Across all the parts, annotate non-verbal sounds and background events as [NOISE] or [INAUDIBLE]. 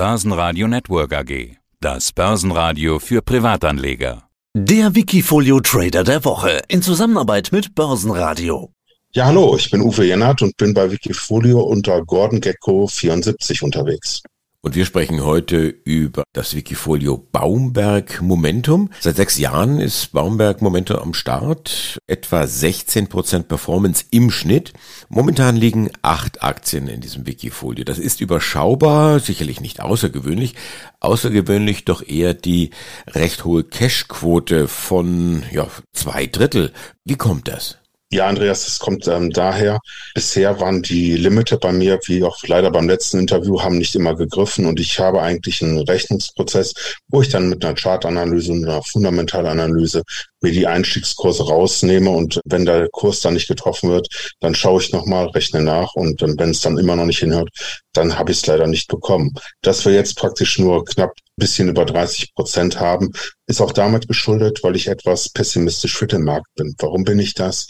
Börsenradio Network AG. Das Börsenradio für Privatanleger. Der Wikifolio Trader der Woche in Zusammenarbeit mit Börsenradio. Ja, hallo, ich bin Uwe Jennert und bin bei Wikifolio unter Gordon Gecko 74 unterwegs. Und wir sprechen heute über das Wikifolio Baumberg Momentum. Seit sechs Jahren ist Baumberg Momentum am Start. Etwa 16% Performance im Schnitt. Momentan liegen acht Aktien in diesem Wikifolio. Das ist überschaubar, sicherlich nicht außergewöhnlich. Außergewöhnlich doch eher die recht hohe Cashquote von ja, zwei Drittel. Wie kommt das? Ja, Andreas, das kommt ähm, daher. Bisher waren die Limite bei mir, wie auch leider beim letzten Interview, haben nicht immer gegriffen und ich habe eigentlich einen Rechnungsprozess, wo ich dann mit einer Chartanalyse und einer Fundamentalanalyse mir die Einstiegskurse rausnehme und wenn der Kurs dann nicht getroffen wird, dann schaue ich nochmal, rechne nach und wenn es dann immer noch nicht hinhört, dann habe ich es leider nicht bekommen. Dass wir jetzt praktisch nur knapp bisschen über 30 Prozent haben, ist auch damit geschuldet, weil ich etwas pessimistisch für den Markt bin. Warum bin ich das?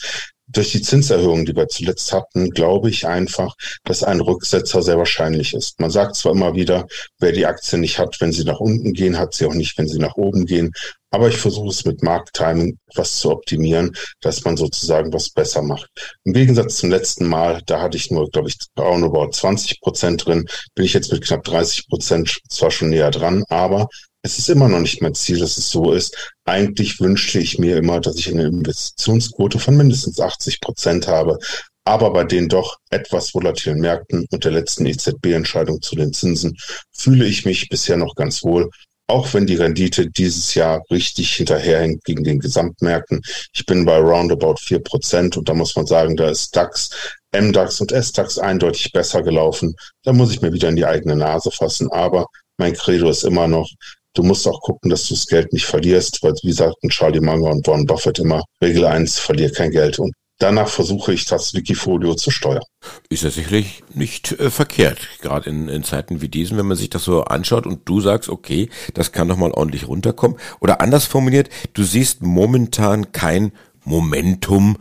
Durch die Zinserhöhung, die wir zuletzt hatten, glaube ich einfach, dass ein Rücksetzer sehr wahrscheinlich ist. Man sagt zwar immer wieder, wer die Aktie nicht hat, wenn sie nach unten gehen, hat sie auch nicht, wenn sie nach oben gehen. Aber ich versuche es mit Markttiming etwas zu optimieren, dass man sozusagen was besser macht. Im Gegensatz zum letzten Mal, da hatte ich nur, glaube ich, roundabout 20 Prozent drin, bin ich jetzt mit knapp 30 Prozent zwar schon näher dran, aber es ist immer noch nicht mein Ziel, dass es so ist. Eigentlich wünschte ich mir immer, dass ich eine Investitionsquote von mindestens 80 Prozent habe. Aber bei den doch etwas volatilen Märkten und der letzten EZB-Entscheidung zu den Zinsen fühle ich mich bisher noch ganz wohl, auch wenn die Rendite dieses Jahr richtig hinterherhängt gegen den Gesamtmärkten. Ich bin bei roundabout vier Prozent und da muss man sagen, da ist DAX, MDAX und SDAX eindeutig besser gelaufen. Da muss ich mir wieder in die eigene Nase fassen. Aber mein Credo ist immer noch, Du musst auch gucken, dass du das Geld nicht verlierst, weil, wie sagten Charlie Munger und Warren Buffett immer, Regel 1, verlier kein Geld. Und danach versuche ich das Wikifolio zu steuern. Ist ja sicherlich nicht äh, verkehrt, gerade in, in Zeiten wie diesen, wenn man sich das so anschaut und du sagst, okay, das kann doch mal ordentlich runterkommen. Oder anders formuliert, du siehst momentan kein Momentum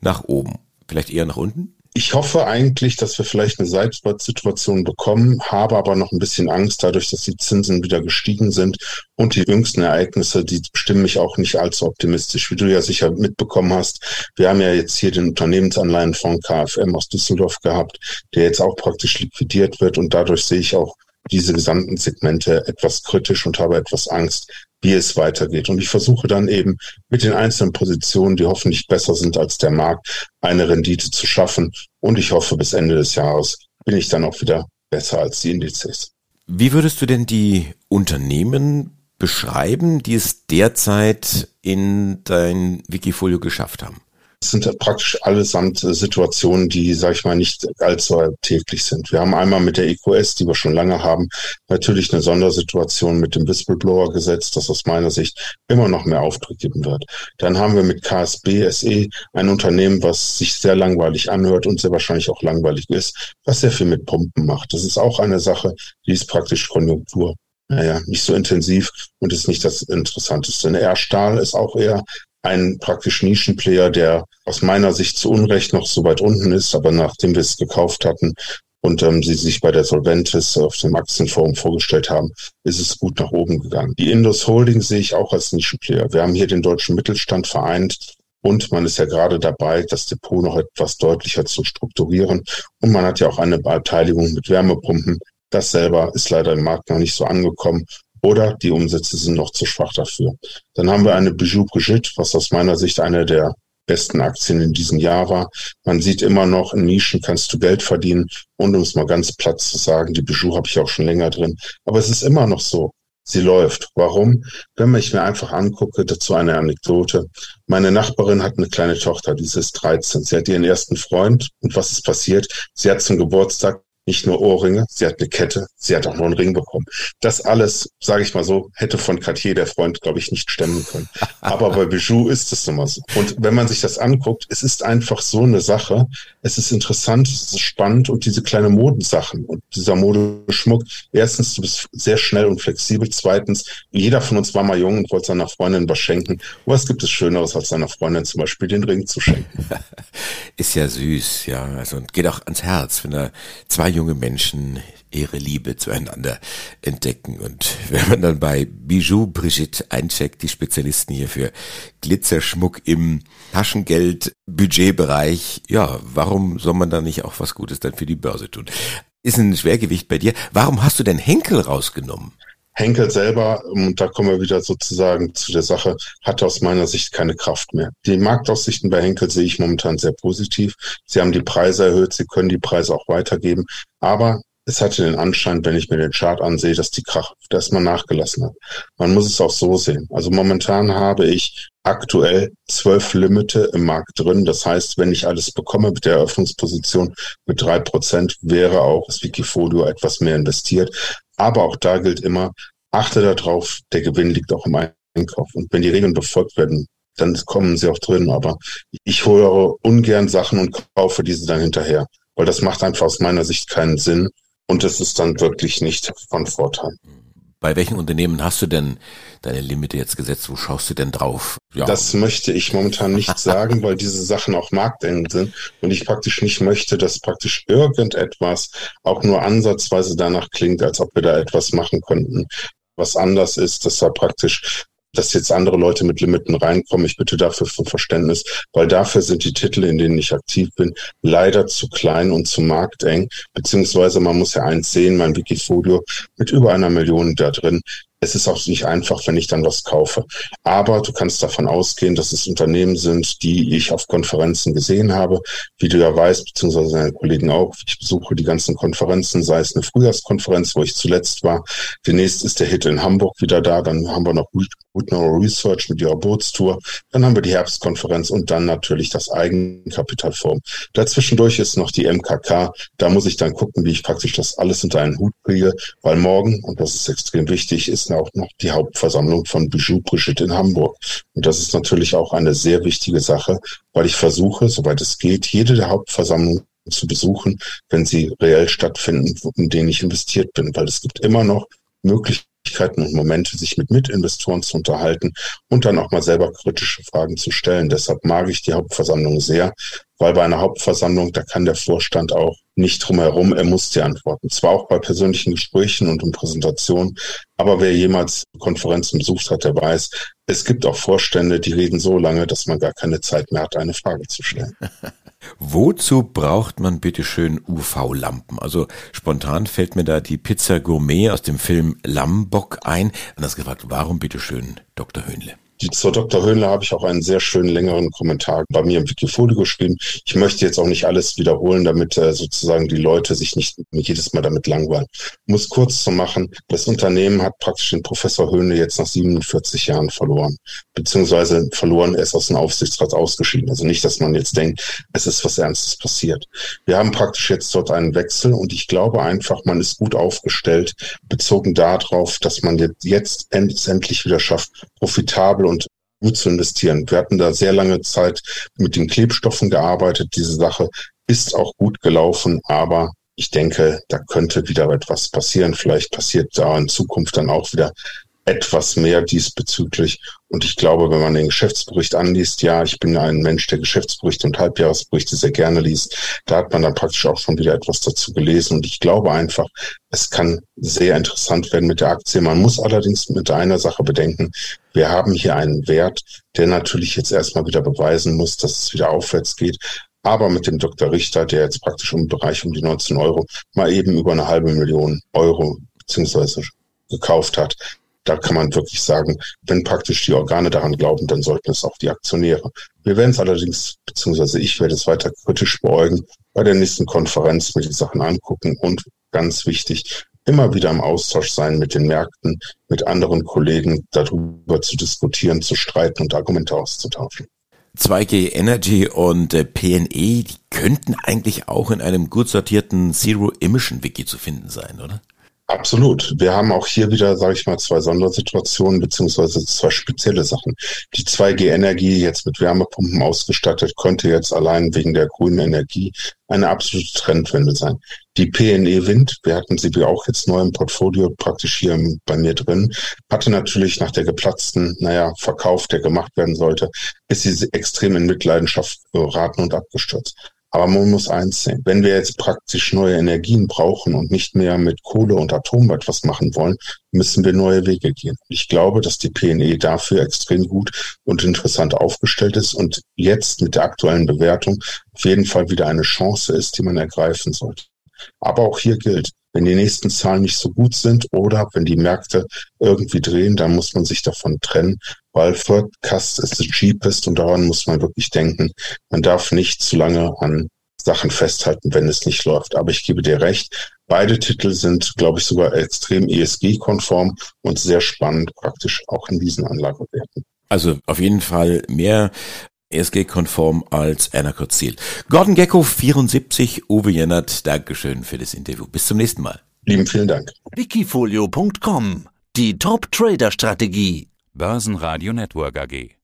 nach oben. Vielleicht eher nach unten? Ich hoffe eigentlich, dass wir vielleicht eine Seitwärtssituation bekommen, habe aber noch ein bisschen Angst dadurch, dass die Zinsen wieder gestiegen sind und die jüngsten Ereignisse, die stimmen mich auch nicht allzu optimistisch, wie du ja sicher mitbekommen hast. Wir haben ja jetzt hier den Unternehmensanleihenfonds KfM aus Düsseldorf gehabt, der jetzt auch praktisch liquidiert wird und dadurch sehe ich auch diese gesamten Segmente etwas kritisch und habe etwas Angst, wie es weitergeht. Und ich versuche dann eben mit den einzelnen Positionen, die hoffentlich besser sind als der Markt, eine Rendite zu schaffen. Und ich hoffe, bis Ende des Jahres bin ich dann auch wieder besser als die Indizes. Wie würdest du denn die Unternehmen beschreiben, die es derzeit in dein Wikifolio geschafft haben? Es sind praktisch allesamt äh, Situationen, die, sage ich mal, nicht allzu täglich sind. Wir haben einmal mit der EQS, die wir schon lange haben, natürlich eine Sondersituation mit dem Whistleblower-Gesetz, das aus meiner Sicht immer noch mehr Auftritt geben wird. Dann haben wir mit KSB SE ein Unternehmen, was sich sehr langweilig anhört und sehr wahrscheinlich auch langweilig ist, was sehr viel mit Pumpen macht. Das ist auch eine Sache, die ist praktisch Konjunktur naja, nicht so intensiv und ist nicht das Interessanteste. Eine Stahl ist auch eher ein praktisch Nischenplayer, der aus meiner Sicht zu Unrecht noch so weit unten ist, aber nachdem wir es gekauft hatten und ähm, sie sich bei der Solventis auf dem Aktienforum vorgestellt haben, ist es gut nach oben gegangen. Die Indus Holding sehe ich auch als Nischenplayer. Wir haben hier den deutschen Mittelstand vereint und man ist ja gerade dabei, das Depot noch etwas deutlicher zu strukturieren. Und man hat ja auch eine Beteiligung mit Wärmepumpen. Das selber ist leider im Markt noch nicht so angekommen oder die Umsätze sind noch zu schwach dafür. Dann haben wir eine Bijou Brigitte, was aus meiner Sicht eine der besten Aktien in diesem Jahr war. Man sieht immer noch, in Nischen kannst du Geld verdienen. Und um es mal ganz platt zu sagen, die Bijou habe ich auch schon länger drin. Aber es ist immer noch so. Sie läuft. Warum? Wenn ich mir einfach angucke, dazu eine Anekdote. Meine Nachbarin hat eine kleine Tochter, die ist 13. Sie hat ihren ersten Freund. Und was ist passiert? Sie hat zum Geburtstag nicht nur Ohrringe, sie hat eine Kette, sie hat auch noch einen Ring bekommen. Das alles, sage ich mal so, hätte von Cartier der Freund, glaube ich, nicht stemmen können. Aber bei Bijou ist es immer so. Und wenn man sich das anguckt, es ist einfach so eine Sache. Es ist interessant, es ist spannend und diese kleinen Modensachen und dieser Modeschmuck. Erstens, du bist sehr schnell und flexibel. Zweitens, jeder von uns war mal jung und wollte seiner Freundin was schenken. Was gibt es Schöneres, als seiner Freundin zum Beispiel den Ring zu schenken? [LAUGHS] Ist ja süß, ja. Also und geht auch ans Herz, wenn da zwei Menschen ihre Liebe zueinander entdecken. Und [LAUGHS] wenn man dann bei Bijou Brigitte eincheckt, die Spezialisten hier für Glitzerschmuck im Taschengeld, Budgetbereich, ja, warum soll man da nicht auch was Gutes dann für die Börse tun? Ist ein Schwergewicht bei dir. Warum hast du denn Henkel rausgenommen? Henkel selber, und da kommen wir wieder sozusagen zu der Sache, hat aus meiner Sicht keine Kraft mehr. Die Marktaussichten bei Henkel sehe ich momentan sehr positiv. Sie haben die Preise erhöht, sie können die Preise auch weitergeben. Aber es hatte den Anschein, wenn ich mir den Chart ansehe, dass die Kraft erstmal nachgelassen hat. Man muss es auch so sehen. Also momentan habe ich aktuell zwölf Limite im Markt drin. Das heißt, wenn ich alles bekomme mit der Eröffnungsposition mit drei Prozent, wäre auch das Wikifolio etwas mehr investiert. Aber auch da gilt immer, achte darauf, der Gewinn liegt auch im Einkauf. Und wenn die Regeln befolgt werden, dann kommen sie auch drin. Aber ich höre ungern Sachen und kaufe diese dann hinterher, weil das macht einfach aus meiner Sicht keinen Sinn und es ist dann wirklich nicht von Vorteil. Bei welchen Unternehmen hast du denn deine Limite jetzt gesetzt? Wo schaust du denn drauf? Ja. Das möchte ich momentan nicht [LAUGHS] sagen, weil diese Sachen auch markteng sind und ich praktisch nicht möchte, dass praktisch irgendetwas auch nur ansatzweise danach klingt, als ob wir da etwas machen könnten, was anders ist, dass da praktisch dass jetzt andere Leute mit Limiten reinkommen. Ich bitte dafür für Verständnis, weil dafür sind die Titel, in denen ich aktiv bin, leider zu klein und zu markteng. Beziehungsweise man muss ja eins sehen, mein Wikifolio mit über einer Million da drin es ist auch nicht einfach, wenn ich dann was kaufe. Aber du kannst davon ausgehen, dass es Unternehmen sind, die ich auf Konferenzen gesehen habe. Wie du ja weißt, beziehungsweise deine Kollegen auch, ich besuche die ganzen Konferenzen, sei es eine Frühjahrskonferenz, wo ich zuletzt war. Demnächst ist der Hit in Hamburg wieder da. Dann haben wir noch Goodnow Research mit ihrer Bootstour. Dann haben wir die Herbstkonferenz und dann natürlich das Eigenkapitalforum. Dazwischendurch ist noch die MKK. Da muss ich dann gucken, wie ich praktisch das alles unter einen Hut kriege, weil morgen, und das ist extrem wichtig, ist auch noch die Hauptversammlung von Bijou Brigitte in Hamburg. Und das ist natürlich auch eine sehr wichtige Sache, weil ich versuche, soweit es geht, jede der Hauptversammlungen zu besuchen, wenn sie reell stattfinden, in denen ich investiert bin, weil es gibt immer noch Möglichkeiten und Momente, sich mit Mitinvestoren zu unterhalten und dann auch mal selber kritische Fragen zu stellen. Deshalb mag ich die Hauptversammlung sehr, weil bei einer Hauptversammlung, da kann der Vorstand auch nicht drumherum, er muss die antworten. Zwar auch bei persönlichen Gesprächen und in Präsentationen, aber wer jemals Konferenzen besucht hat, der weiß, es gibt auch Vorstände, die reden so lange, dass man gar keine Zeit mehr hat, eine Frage zu stellen. [LAUGHS] Wozu braucht man bitte schön UV-Lampen? Also spontan fällt mir da die Pizza Gourmet aus dem Film Lambock ein. Anders gefragt, warum bitte schön Dr. Höhnle? Die, zur Dr. Höhnle habe ich auch einen sehr schönen längeren Kommentar bei mir im Wikifolio geschrieben. Ich möchte jetzt auch nicht alles wiederholen, damit äh, sozusagen die Leute sich nicht jedes Mal damit langweilen. Muss kurz zu machen, das Unternehmen hat praktisch den Professor Höhnle jetzt nach 47 Jahren verloren. Beziehungsweise verloren, er ist aus dem Aufsichtsrat ausgeschieden. Also nicht, dass man jetzt denkt, es ist was Ernstes passiert. Wir haben praktisch jetzt dort einen Wechsel und ich glaube einfach, man ist gut aufgestellt, bezogen darauf, dass man jetzt endlich wieder schafft, profitabel und gut zu investieren. Wir hatten da sehr lange Zeit mit den Klebstoffen gearbeitet. Diese Sache ist auch gut gelaufen, aber ich denke, da könnte wieder etwas passieren. Vielleicht passiert da in Zukunft dann auch wieder etwas mehr diesbezüglich. Und ich glaube, wenn man den Geschäftsbericht anliest, ja, ich bin ein Mensch, der Geschäftsberichte und Halbjahresberichte sehr gerne liest, da hat man dann praktisch auch schon wieder etwas dazu gelesen. Und ich glaube einfach, es kann sehr interessant werden mit der Aktie. Man muss allerdings mit einer Sache bedenken, wir haben hier einen Wert, der natürlich jetzt erstmal wieder beweisen muss, dass es wieder aufwärts geht. Aber mit dem Dr. Richter, der jetzt praktisch im Bereich um die 19 Euro mal eben über eine halbe Million Euro beziehungsweise gekauft hat, da kann man wirklich sagen, wenn praktisch die Organe daran glauben, dann sollten es auch die Aktionäre. Wir werden es allerdings, beziehungsweise ich werde es weiter kritisch beäugen, bei der nächsten Konferenz mir die Sachen angucken und ganz wichtig, immer wieder im Austausch sein mit den Märkten, mit anderen Kollegen, darüber zu diskutieren, zu streiten und Argumente auszutauschen. 2G Energy und äh, PNE, die könnten eigentlich auch in einem gut sortierten Zero Emission Wiki zu finden sein, oder? Absolut. Wir haben auch hier wieder, sage ich mal, zwei Sondersituationen beziehungsweise zwei spezielle Sachen. Die 2G-Energie jetzt mit Wärmepumpen ausgestattet, könnte jetzt allein wegen der grünen Energie eine absolute Trendwende sein. Die PNE Wind, wir hatten sie auch jetzt neu im Portfolio praktisch hier bei mir drin, hatte natürlich nach der geplatzten, naja, Verkauf, der gemacht werden sollte, ist sie extrem in Mitleidenschaft geraten und abgestürzt. Aber man muss eins sehen, wenn wir jetzt praktisch neue Energien brauchen und nicht mehr mit Kohle und Atom etwas machen wollen, müssen wir neue Wege gehen. Ich glaube, dass die PNE dafür extrem gut und interessant aufgestellt ist und jetzt mit der aktuellen Bewertung auf jeden Fall wieder eine Chance ist, die man ergreifen sollte. Aber auch hier gilt, wenn die nächsten Zahlen nicht so gut sind oder wenn die Märkte irgendwie drehen, dann muss man sich davon trennen, weil Forecast ist the cheapest und daran muss man wirklich denken. Man darf nicht zu lange an Sachen festhalten, wenn es nicht läuft. Aber ich gebe dir recht, beide Titel sind, glaube ich, sogar extrem ESG-konform und sehr spannend praktisch auch in diesen Anlagewerten. Also auf jeden Fall mehr ESG-konform als Anacott Ziel. Gordon Gecko 74, Uwe Jennert, Dankeschön für das Interview. Bis zum nächsten Mal. Lieben vielen Dank. Wikifolio.com Die Top-Trader-Strategie. Börsenradio Network AG.